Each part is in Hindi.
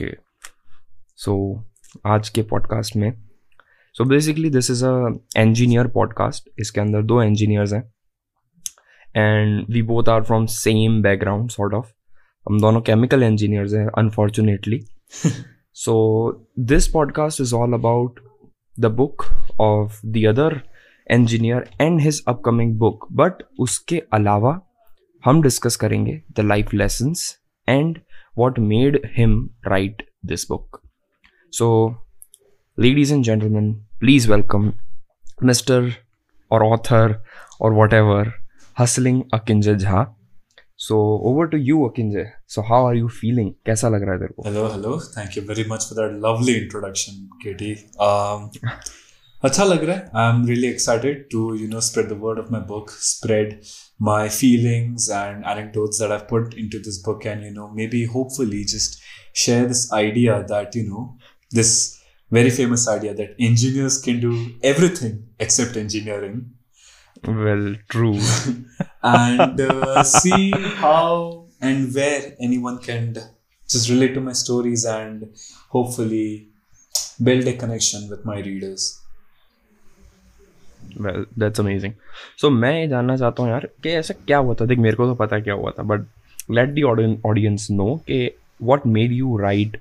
ओके सो आज के पॉडकास्ट में so basically this is a engineer podcast इसके अंदर दो इंजीनियर्स हैं. And we both are from same background sort of हम दोनों केमिकल इंजीनियर्स हैं unfortunately so this podcast is all about the book of the other engineer and his upcoming book but उसके अलावा हम डिस्कस करेंगे the life lessons and what made him write this book. So, ladies and gentlemen, please welcome Mr. or author or whatever, Hustling Akinjay Jha. So over to you, Akinjay. So how are you feeling? कैसा लग रहा है तेरे को? Hello, hello. Thank you very much for that lovely introduction, Katie. Um, अच्छा लग रहा है I am really excited to you know spread the word of my book spread my feelings and anecdotes that I've put into this book, and you know, maybe hopefully just share this idea that you know, this very famous idea that engineers can do everything except engineering. Well, true. and uh, see how and where anyone can just relate to my stories and hopefully build a connection with my readers. Well that's amazing so मैं ये जानना चाहता हूँ यार कि ऐसा क्या हुआ था? देख मेरे को तो पता क्या हुआ था but let the audience know कि what made you write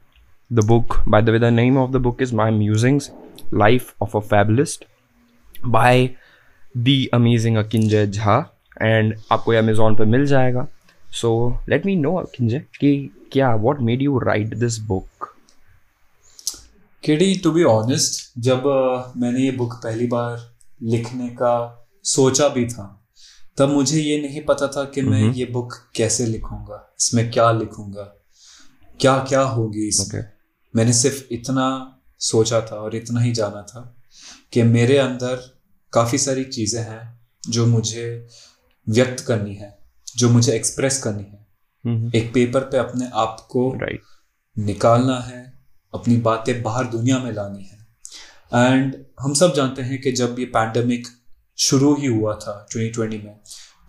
the book by the way the name of the book is my musings life of a fabulist by the amazing Akinjay Jha and आपको अमेजोन पर मिल जाएगा। सो लेट मी नो अकिंजय कि क्या what made you write this book KD to be honest जब uh, मैंने ये बुक पहली बार लिखने का सोचा भी था तब मुझे ये नहीं पता था कि मैं ये बुक कैसे लिखूँगा इसमें क्या लिखूँगा क्या क्या होगी इसमें okay. मैंने सिर्फ़ इतना सोचा था और इतना ही जाना था कि मेरे अंदर काफ़ी सारी चीज़ें हैं जो मुझे व्यक्त करनी है जो मुझे एक्सप्रेस करनी है mm-hmm. एक पेपर पे अपने आप को right. निकालना है अपनी बातें बाहर दुनिया में लानी है एंड हम सब जानते हैं कि जब ये पैंडमिक शुरू ही हुआ था 2020 में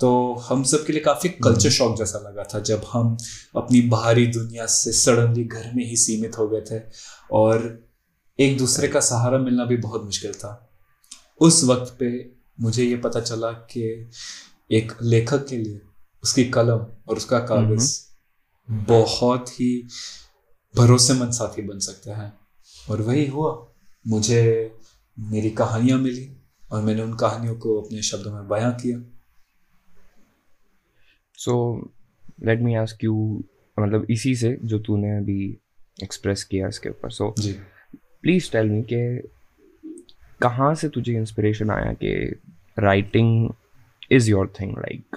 तो हम सब के लिए काफ़ी कल्चर शॉक जैसा लगा था जब हम अपनी बाहरी दुनिया से सडनली घर में ही सीमित हो गए थे और एक दूसरे का सहारा मिलना भी बहुत मुश्किल था। उस वक्त पे मुझे ये पता चला कि एक लेखक के लिए उसकी कलम और उसका कागज़ बहुत ही भरोसेमंद साथी बन सकते हैं। और वही हुआ। मुझे मेरी कहानियाँ मिली और मैंने उन कहानियों को अपने शब्दों में बयां किया। So let me ask you मतलब इसी से जो तूने अभी एक्सप्रेस किया इसके ऊपर। सो जी। प्लीज़ टेल मी कि कहाँ से तुझे इंस्पिरेशन आया कि writing is your thing like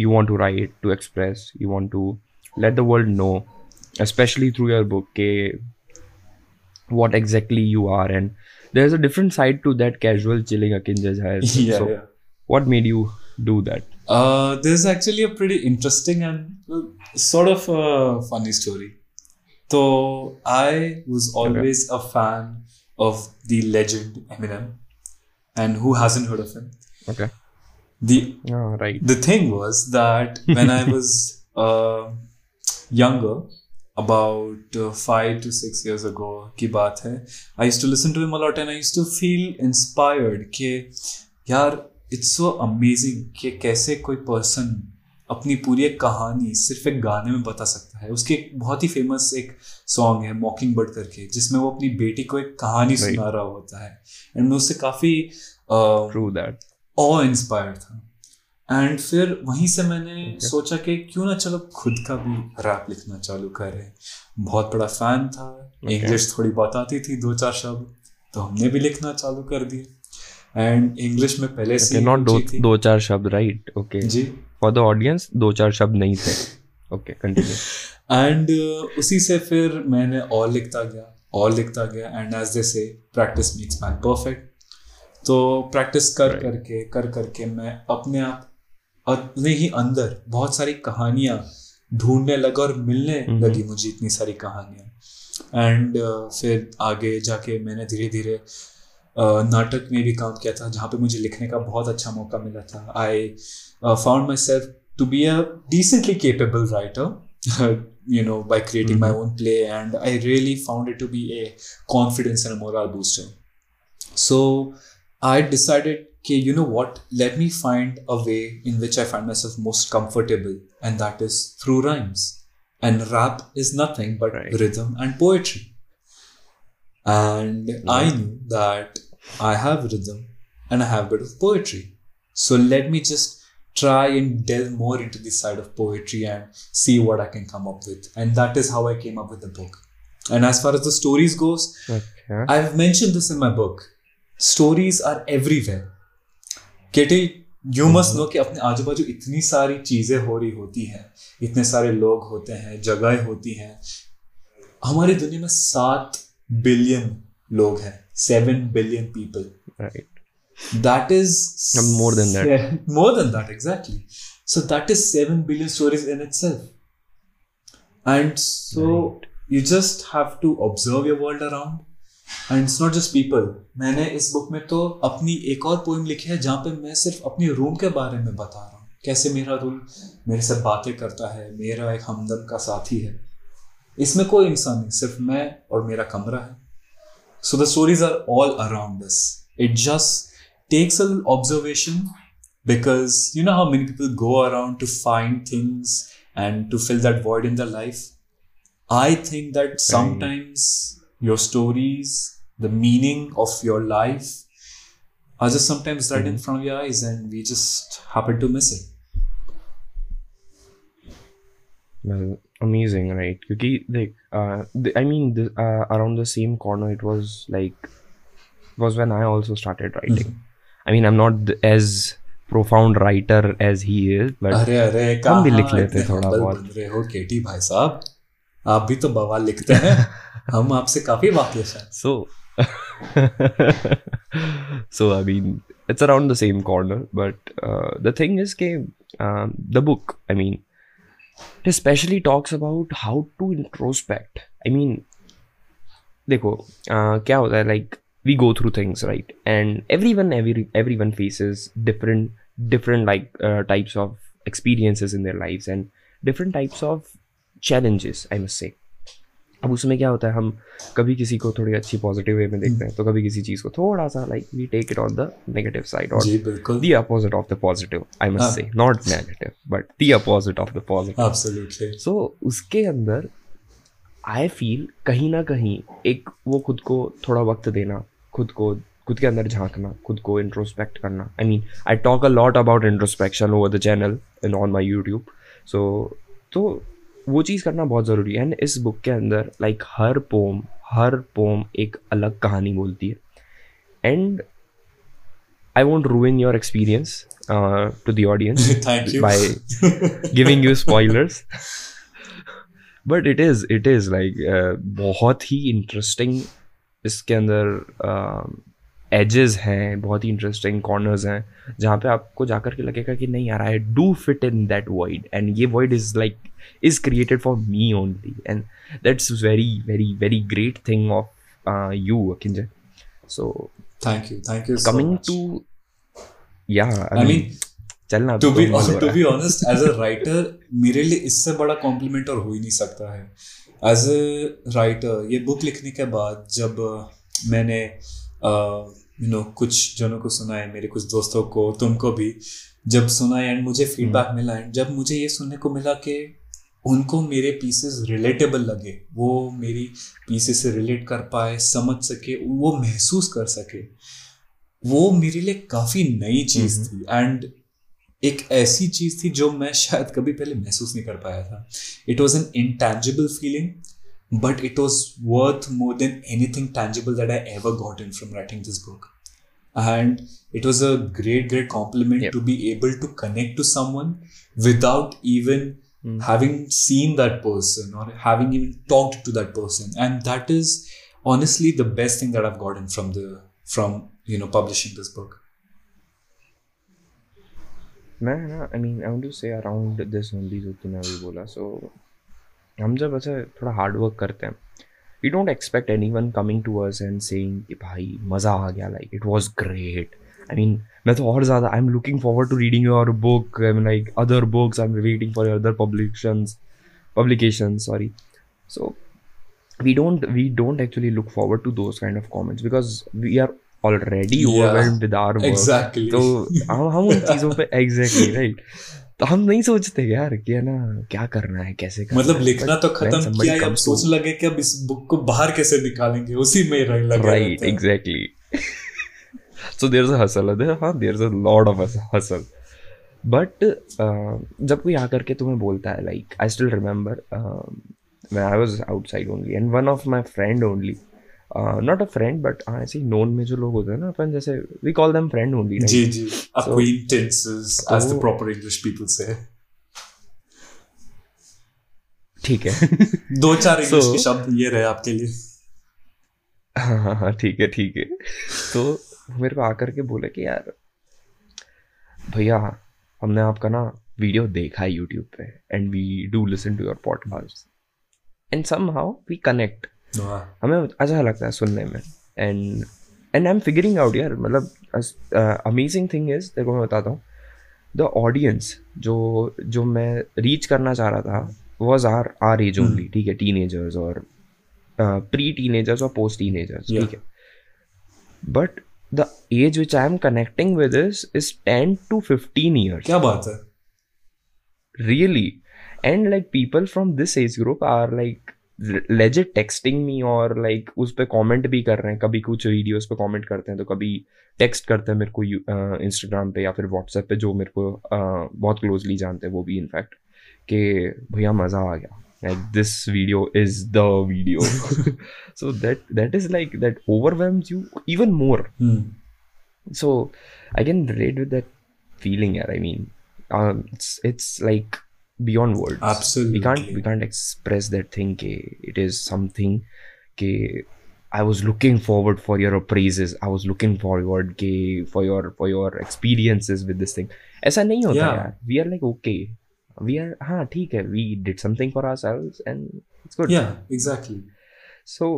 you want to write to express you want to let the world know especially through your book के what exactly you are and there's a different side to that casual chilling akinjaj has yeah, so yeah. what made you do that? Uh, there's actually a pretty interesting and sort of a funny story. So i was always okay. a fan of the legend eminem and who hasn't heard of him. Okay. The oh, right. the thing was that when i was uh, younger about uh, five to six years ago की बात है। I use to listen to him a lot and I use to feel inspired कि यार इट्स सो अमेजिंग कि कैसे कोई पर्सन अपनी पूरी एक कहानी सिर्फ़ एक गाने में बता सकता है। उसके एक बहुत ही फ़ेमस एक सॉन्ग है मॉकिंग बर्ड करके जिसमें वो अपनी बेटी को एक कहानी right. सुना रहा होता है। एंड मैं उससे काफ़ी ट्रू दैट ऑ इंस्पायर्ड था। एंड फिर वहीं से मैंने okay. सोचा कि क्यों ना चलो खुद का भी रैप लिखना चालू करें। बहुत बड़ा फ़ैन था। English okay. थोड़ी बहुत आती थी दो चार शब्द। तो हमने भी लिखना चालू कर दिया एंड इंग्लिश में पहले से नॉट दो दो चार शब्द राइट ओके जी। फॉर द ऑडियंस दो चार शब्द नहीं थे। ओके कंटिन्यू एंड उसी से फिर मैंने और लिखता गया और लिखता गया। And as they say practice makes man perfect तो प्रैक्टिस कर right. करके कर करके मैं अपने आप अपने ही अंदर बहुत सारी कहानियाँ ढूँढने लगा और मिलने। लगी मुझे इतनी सारी कहानियाँ एंड uh, फिर आगे जाके मैंने धीरे धीरे uh, नाटक में भी काम किया था जहाँ पे मुझे लिखने का बहुत अच्छा मौका मिला था I found myself to be a decently capable writer you know, by creating my own play, and I really found it to be a confidence and a morale booster. So I decided, okay, you know what? Let me find a way in which I find myself most comfortable, and that is through rhymes. And rap is nothing but Right. rhythm and poetry. And I knew that I have rhythm and I have a bit of poetry. So let me just try and delve more into this side of poetry and see what I can come up with. And that is how I came up with the book. And as far as the stories goes, Okay. I've mentioned this in my book. Stories are everywhere. केटी यू मस्ट नो कि अपने आजू बाजू इतनी सारी चीज़ें हो रही होती हैं इतने सारे लोग होते हैं जगह होती हैं। हमारी दुनिया में सात बिलियन लोग हैं seven billion people right that is more than that more than that exactly so that is seven billion stories in itself and so you just have to observe your world around and not just people मैंने इस बुक में तो अपनी एक और पोइम लिखी है जहाँ पे मैं सिर्फ़ अपने रूम के बारे में बता रहा हूँ। कैसे मेरा रूम मेरे से बातें करता है मेरा एक हमदर्द का साथी है। इसमें कोई इंसान नहीं सिर्फ़ मैं और मेरा कमरा है। So the stories are all around this it just takes a observation because you know how many people go around to find things and to fill that word in the life I think that sometimes your stories the meaning of your life, are just sometimes right in front of your eyes and we just happen to miss it. Well, amazing, right? क्योंकि like, uh, the, I mean, the, uh, around the same corner, it was like, was when I also started writing. I mean, I'm not the, as profound writer as he is, but अरे अरे हम भी कहाँ लिख लेते इतने थोड़ा humble बहुत। बन रहे हो केटी भाई साहब आप भी तो बवाल लिखते हैं हम आपसे काफी वाकिफ हैं so, so I mean, it's around the same corner. But uh, the thing is, कि, um, the book, I mean, it especially talks about how to introspect. I mean, देखो uh, क्या होता है like we go through things right and everyone every everyone faces different different like uh, types of experiences in their lives and different types of challenges I must say अब उसमें क्या होता है हम कभी किसी को थोड़ी अच्छी पॉजिटिव वे में देखते हैं तो कभी किसी चीज़ को थोड़ा सा like we take it on the negative side और of the positive i must हाँ. say not negative but the opposite of the positive. Absolutely so उसके अंदर आई फील कहीं ना कहीं एक वो खुद को थोड़ा वक्त देना खुद को खुद के अंदर झांकना खुद को इंट्रोस्पेक्ट करना। I mean I talk a lot about introspection over the channel in on my YouTube so तो वो चीज़ करना बहुत ज़रूरी है। एंड इस बुक के अंदर लाइक like, हर पोम हर पोम एक अलग कहानी बोलती है। And I won't ruin your experience to the audience giving you by but it is it is uh, बहुत ही इंटरेस्टिंग इसके अंदर एजेस हैं बहुत ही इंटरेस्टिंग कॉर्नर्स हैं जहाँ पे आपको जाकर के लगेगा कि नहीं यार I do fit in that void and ये void is like is created for me only and that's very very very great thing of you Akinjay so thank you thank you coming to या आई मीन चलना टू तो बी मन to be honest as a writer मेरे लिए इससे बड़ा कॉम्प्लीमेंट और हो ही नहीं सकता है। एज अ राइटर ये बुक लिखने के बाद जब uh, यू नो कुछ जनों को सुना है मेरे कुछ दोस्तों को तुमको भी। जब सुना है एंड मुझे फीडबैक मिला एंड जब मुझे ये सुनने को मिला कि उनको मेरे पीसेस रिलेटेबल लगे वो मेरी पीसेस से रिलेट कर पाए समझ सके वो महसूस कर सके वो मेरे लिए काफ़ी नई चीज़ थी। एंड एक ऐसी चीज़ थी जो मैं शायद कभी पहले महसूस नहीं कर पाया था। It was an intangible feeling But it was worth more than anything tangible that I ever got in from writing this book and it was a great great compliment Yep. to be able to connect to someone without even Mm. having seen that person or having even talked to that person and that is honestly the best thing that i've gotten from the from you know publishing this book मैं ना I mean I want to say around this only जो तूने अभी बोला सो हम जब ऐसे थोड़ा हार्ड वर्क करते हैं we don't expect anyone coming to us and saying कि भाई मज़ा आ गया like it was great I mean मैं तो और ज़्यादा I am looking forward to reading your book I mean like other books I am waiting for your other publications sorry. So we don't we don't actually look forward to those kind of comments because we are already Yeah, overwhelmed with our work. Exactly. तो हम हम उन चीज़ों पे एग्जैक्टली राइट तो हम नहीं सोचते यार क्या ना क्या करना है कैसे करना मतलब है, लिखना तो खत्म किया अब सोच लगे कि अब इस बुक को बाहर कैसे निकालेंगे उसी में रंग लग right exactly so there is a hustle हाँ there is a lot of hustle but जब कोई आकर के तुम्हें बोलता है like I still remember I was outside only and one of my friend only uh, a friend but but हाँ ऐसे known में जो लोग होते हैं ना अपन जैसे we call them friend only right? Ji ji. Acquaintances as the तो- proper English people say. ठीक है। दो चार इंग्लिश So- के शब्द ये रहे आपके लिए। हाँ हाँ हाँ ठीक है ठीक है। तो मेरे को आकर के बोले कि यार भैया हमने आपका ना वीडियो देखा है यूट्यूब पे and we do listen to your podcast and somehow we connect हमें अच्छा लगता है सुनने में। And and I am figuring out यार मतलब अमेजिंग थिंग इज़ देखो मैं बताता हूँ। द ऑडियंस जो जो मैं रीच करना चाह रहा था was are are age only ठीक है टीनेजर्स और प्री टीनेजर्स और पोस्ट टीनेजर्स Yeah. ठीक है। But the age which I am connecting with is is ten to fifteen years क्या बात है? Really and like people from this age group are like legit texting me और लाइक उस पर कॉमेंट भी कर रहे हैं। कभी कुछ वीडियोज़ पर कॉमेंट करते हैं तो कभी टेक्स्ट करते हैं मेरे को इंस्टाग्राम पे या फिर व्हाट्सएप पे जो मेरे को बहुत क्लोजली जानते हैं वो भी इनफैक्ट कि भैया मज़ा आ गया। This video is the video so that that is like that overwhelm you even more so I can read with that feeling I mean it's like beyond words we can't Absolutely. we can't express that thing ke it is something ke i was looking forward for your praises i was looking forward ke for your for your experiences with this thing ऐसा नहीं होता Yeah. यार we are like okay we are हाँ ठीक है we did something for ourselves and it's good yeah exactly so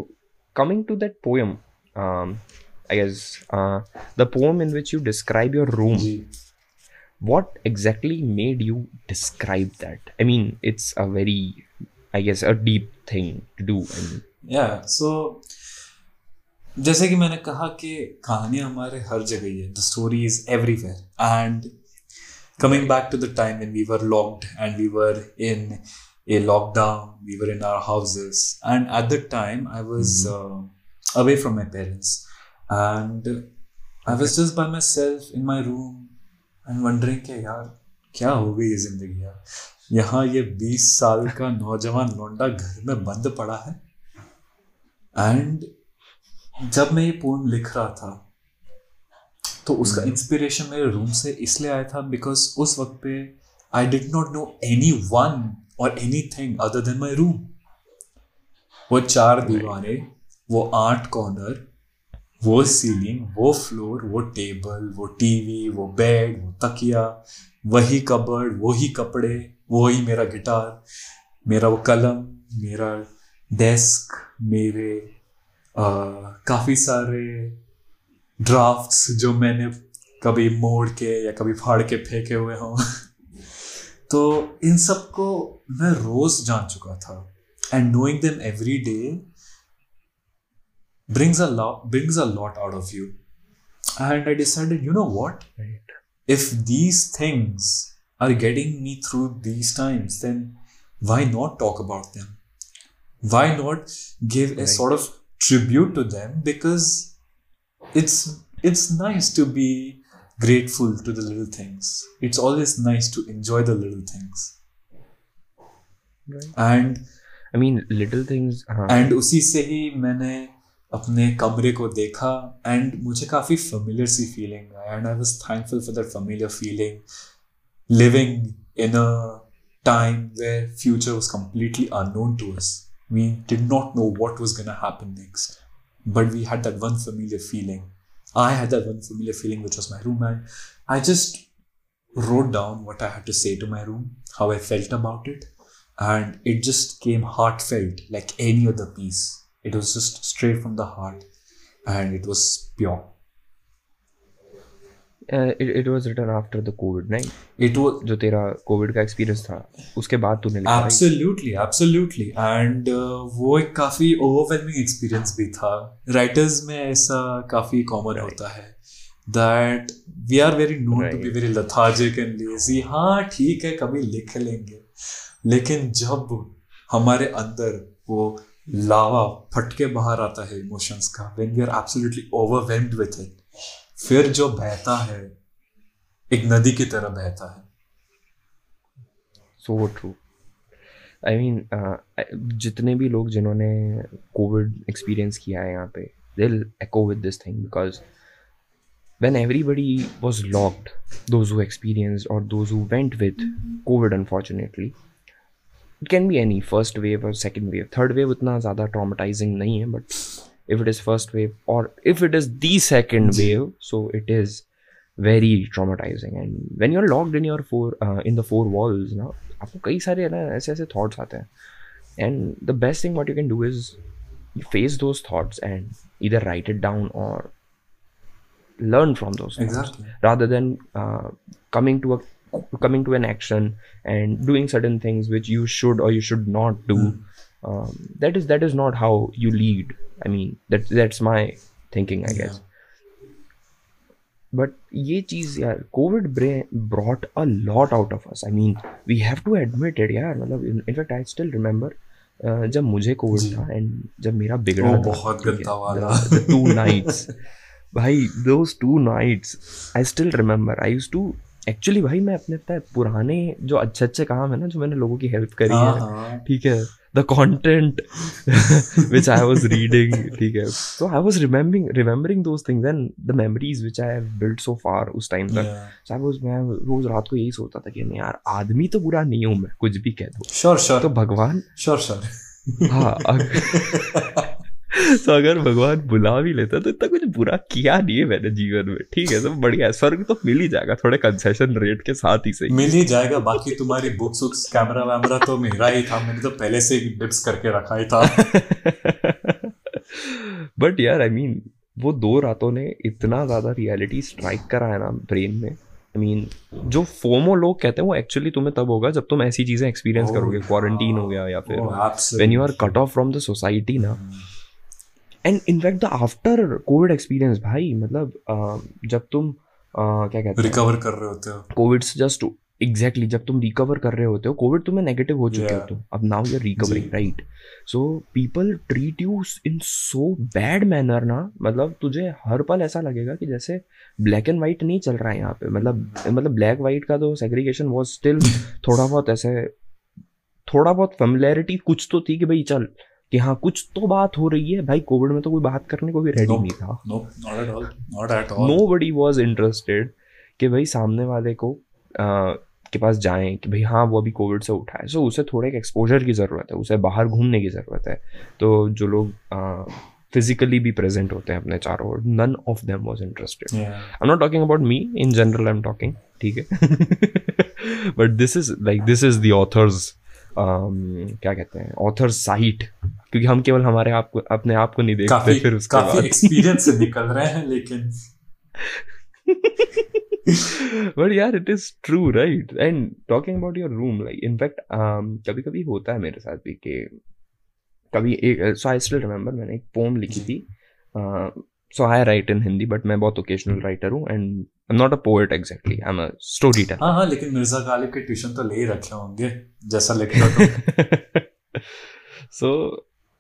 coming to that poem um i guess uh the poem in which you describe your room ji what exactly made you describe that i mean it's a very i guess a deep thing to do I mean, या सो जैसे कि मैंने कहा कि कहानियां हमारे हर जगह ही है the story is everywhere and coming back to the time when we were locked and we were in a lockdown we were in our houses and at that time i was uh, away from my parents and i was just by myself in my room and wondering कि यार क्या हो गई ये ज़िंदगी यार? यहाँ ये 20 साल का नौजवान लौंडा घर में बंद पड़ा है। एंड जब मैं ये पोम लिख रहा था तो उसका इंस्पिरेशन मेरे रूम से इसलिए आया था बिकॉज़ उस वक्त पे I did not know anyone और anything other than my room वो चार दीवारें वो आठ कॉर्नर वो सीलिंग वो फ्लोर वो टेबल वो टीवी वो बेड वो तकिया, वही कबर्ड वही कपड़े, वही मेरा गिटार मेरा वो कलम, मेरा डेस्क मेरे काफ़ी सारे ड्राफ्ट्स जो मैंने कभी मोड़ के या कभी फाड़ के फेंके हुए हों। तो इन सबको मैं रोज जान चुका था। And knowing them every day brings a lot brings a lot out of you and i decided you know what right if these things are getting me through these times then why not talk about them why not give a Right. sort of tribute to them because it's it's nice to be grateful to the little things it's always nice to enjoy the little things right and i mean little things हाँ, एंड उसी से ही मैंने अपने कमरे को देखा एंड मुझे काफ़ी फमिलियर सी feeling I and I was thankful for that familiar feeling living in a time where future was completely unknown to us we did not know what was gonna happen next but we had that one familiar feeling I had that one familiar feeling which was my room and I just wrote down what I had to say to my room how I felt about it and it just came heart felt like any other piece it was just straight from the heart and it was pure. It it was written after the covid नहीं इट वाज जो तेरा कोविड का एक्सपीरियंस था उसके बाद तूने लिखा right? एब्सोल्युटली एब्सोल्युटली एंड वो एक काफ़ी ओवरवेलमिंग एक्सपीरियंस भी था. राइटर्स में ऐसा काफ़ी कॉमन होता है that we are very known to be Right. Very lethargic and lazy हाँ ठीक है कभी लिख लेंगे. लेकिन जब हमारे अंदर वो लावा फटके बाहर आता है इमोशंस का। When we are absolutely overwhelmed with it फिर जो बहता है, एक नदी की तरह बहता है। सो ट्रू आई मीन जितने भी लोग जिन्होंने कोविड एक्सपीरियंस किया है यहाँ पे दिल echo with this thing because when everybody was locked, those who experienced or those who went with covid, unfortunately it can be any first wave और सेकेंड वेव थर्ड वेव उतना ज़्यादा ट्रामेटाइजिंग नहीं है but if it is first wave और if it is the second wave so it is very traumatising and when you are locked in your four in the four walls ना आपको कई सारे ना ऐसे ऐसे थाट्स आते हैं। And the best thing what you can do is face those thoughts and इधर राइट इट डाउन और learn from those rather than coming to a coming to an action and doing certain things which you should or you should not do um, that is that is not how you lead i mean that that's my thinking i guess but ये चीज यार Covid brought a lot out of us i mean we have to admit it यार मतलब in fact i still remember uh, जब मुझे कोविड जी। था एंड जब मेरा बिगड़ा वो था, बहुत ठीक है, गंदा वाला। the- the two nights भाई those two nights I still remember I used to actually भाई मैं अपने पता पुराने जो अच्छे अच्छे काम है ना जो मैंने लोगों की हेल्प करी है हाँ, हाँ। ठीक है? The content which I was reading ठीक है? So I was remembering remembering those things and the memories which I build so far उस टाइम तक। आई वॉज़ मैं रोज रात को यही सोचता था कि नहीं यार आदमी तो बुरा नहीं हूँ मैं कुछ भी कह दूर श्योर तो भगवान श्योर श्योर हाँ तो अगर भगवान बुला भी लेता तो इतना कुछ बुरा किया नहीं है मैंने जीवन में। ठीक है तो बढ़िया स्वर्ग तो मिल ही जाएगा थोड़े कंसेशन रेट के साथ ही सही। मिल ही जाएगा बाकी तुम्हारी बुक्स वुक्स कैमरा वैमरा तो मेरा ही था। मैंने तो पहले से ही डिप्स करके रखा ही था। बट यार आई मीन वो दो रातों ने इतना ज़्यादा रियलिटी स्ट्राइक करा है ना ब्रेन में। आई मीन जो फोमो लोग कहते हैं वो एक्चुअली तुम्हें तब होगा जब तुम ऐसी चीज़ें एक्सपीरियंस Oh, करोगे। क्वारंटीन हो गया या फिर Oh, when you are cut off from the society ना। And in fact the after covid experience भाई मतलब अ, जब तुम अ, क्या कहते हैं रिकवर कर रहे होते हो कोविड से जस्ट एग्जैक्टली जब तुम रिकवर कर रहे होते हो कोविड तुम्हें नेगेटिव हो चुके हो. तुम अब now you are recovering right so people treat you in so bad manner ना मतलब तुझे हर पल ऐसा लगेगा कि जैसे ब्लैक एंड वाइट नहीं चल रहा है यहाँ पे मतलब मतलब ब्लैक वाइट का तो सेग्रीगेशन वॉज़ स्टिल थोड़ा बहुत ऐसे थोड़ा बहुत फेमिलैरिटी कुछ तो थी कि भाई चल कि हाँ कुछ तो बात हो रही है। भाई कोविड में तो कोई बात करने को भी रेडी Nope. नहीं था। नो बडी वॉज़ इंटरेस्टेड कि भाई सामने वाले को आ, के पास जाएँ कि भाई हाँ वो अभी कोविड से उठा है। सो so, उसे थोड़े एक एक्सपोजर की ज़रूरत है। उसे बाहर घूमने की ज़रूरत है। तो जो लोग फिजिकली भी प्रेजेंट होते हैं अपने चारों ओर none of them was interested I am not talking about me in general I am talking ठीक है? But this is like this is the authors क्या कहते हैं ऑथर साइट क्योंकि हम केवल हमारे आप को अपने आप को नहीं देखते फिर उसके काफ़ी एक्सपीरियंस से निकल रहे हैं लेकिन it is true right? And talking about your room like in fact um कभी कभी होता है मेरे साथ भी कि कभी एक सो आई स्टिल रिमेम्बर मैंने एक पोम लिखी थी। So I write in Hindi but मैं बहुत ओकेशनल राइटर हूँ and I am not a poet exactly I am a storyteller हाँ हाँ लेकिन मिर्ज़ा गालिब के ट्यूशन तो ले ही रखे होंगे जैसा लिखते हो तुम। सो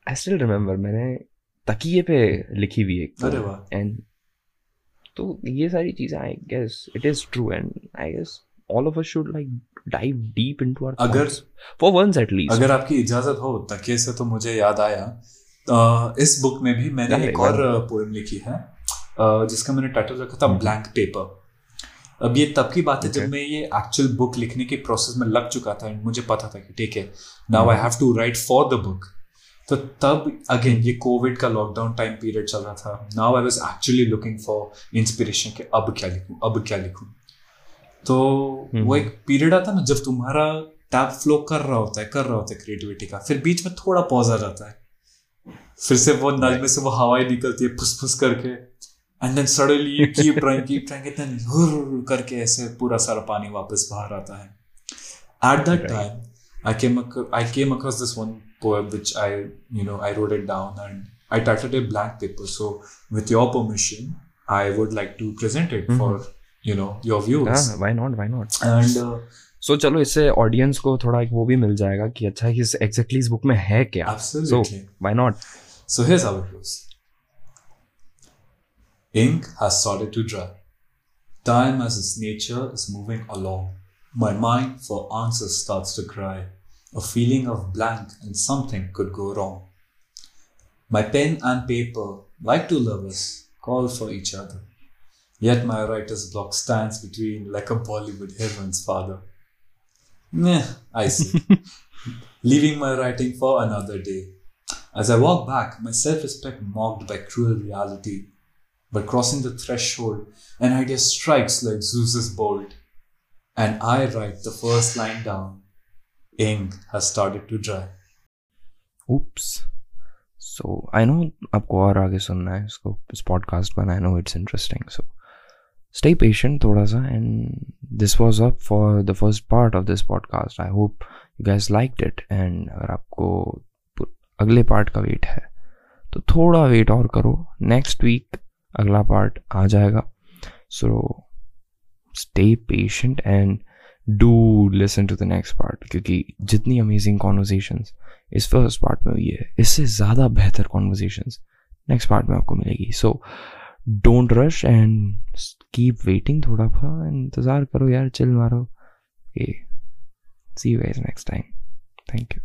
आई स्टिल रिमेम्बर मैंने तकिए पे लिखी हुई एक अरे वाह। एंड तो ये सारी चीज़ें I guess it is true and I guess all of us should like dive deep into our अगर फॉर वंस एट लीस्ट अगर आपकी इजाज़त हो तकिए से तो मुझे याद आया। अ, इस बुक में भी मैंने एक और पोएम लिखी है। जिसका मैंने टाइटल रखा था हम्म। ब्लैंक पेपर अब ये तब की बात है जब मैं ये एक्चुअल बुक लिखने के प्रोसेस में लग चुका था and मुझे पता था कि ठीक है now I have to write for the book तो तब अगेन ये कोविड का लॉकडाउन टाइम पीरियड चल रहा था। Now I was actually looking for inspiration कि अब क्या लिखूं अब क्या लिखूं। तो वो एक पीरियड आता ना जब तुम्हारा टैप फ्लो कर रहा होता है कर रहा होता है क्रिएटिविटी का। फिर बीच में थोड़ा पॉज आ जाता है। फिर से वो नल में से वो हवाई निकलती है फुस फुस करके। And then suddenly keep trying keep trying and then हुर करके ऐसे पूरा सारा पानी वापस बाहर आता है। At that time I came I came across this one poem which I you know I wrote it down and I titled it blank paper so with your permission I would like to present it for you know your views why not why not and so so, चलो इससे ऑडियंस को थोड़ा एक वो भी मिल जाएगा कि अच्छा इस एग्जैक्टली exactly इस बुक में है क्या? So why not so here's our close Ink has started to dry. Time as its nature is moving along. My mind for answers starts to cry. A feeling of blank and something could go wrong. My pen and paper, like two lovers, call for each other. Yet my writer's block stands between like a Bollywood heroine's father. Meh, I see. Leaving my writing for another day. As I walk back, my self respect mocked by cruel reality. But crossing the threshold, an idea strikes like Zeus's bolt. And I write the first line down. Ink has started to dry. oops so i know आपको और आगे सुनना है इसको इस पॉडकास्ट को I know it's interesting so stay patient थोड़ा सा and this was up for the first part of this podcast i hope you guys liked it and अगर आपको पु- अगले पार्ट का वेट है तो थोड़ा वेट और करो नेक्स्ट वीक अगला पार्ट आ जाएगा। So stay patient and do listen to the next part क्योंकि जितनी अमेजिंग कॉन्वर्जेशंस इस फ़र्स्ट पार्ट में हुई है, इससे ज़्यादा बेहतर कॉन्वर्जेशंस नेक्स्ट पार्ट में आपको मिलेगी। So don't rush and keep waiting थोड़ा सा, इंतज़ार करो यार, चिल मारो। See you guys next time thank you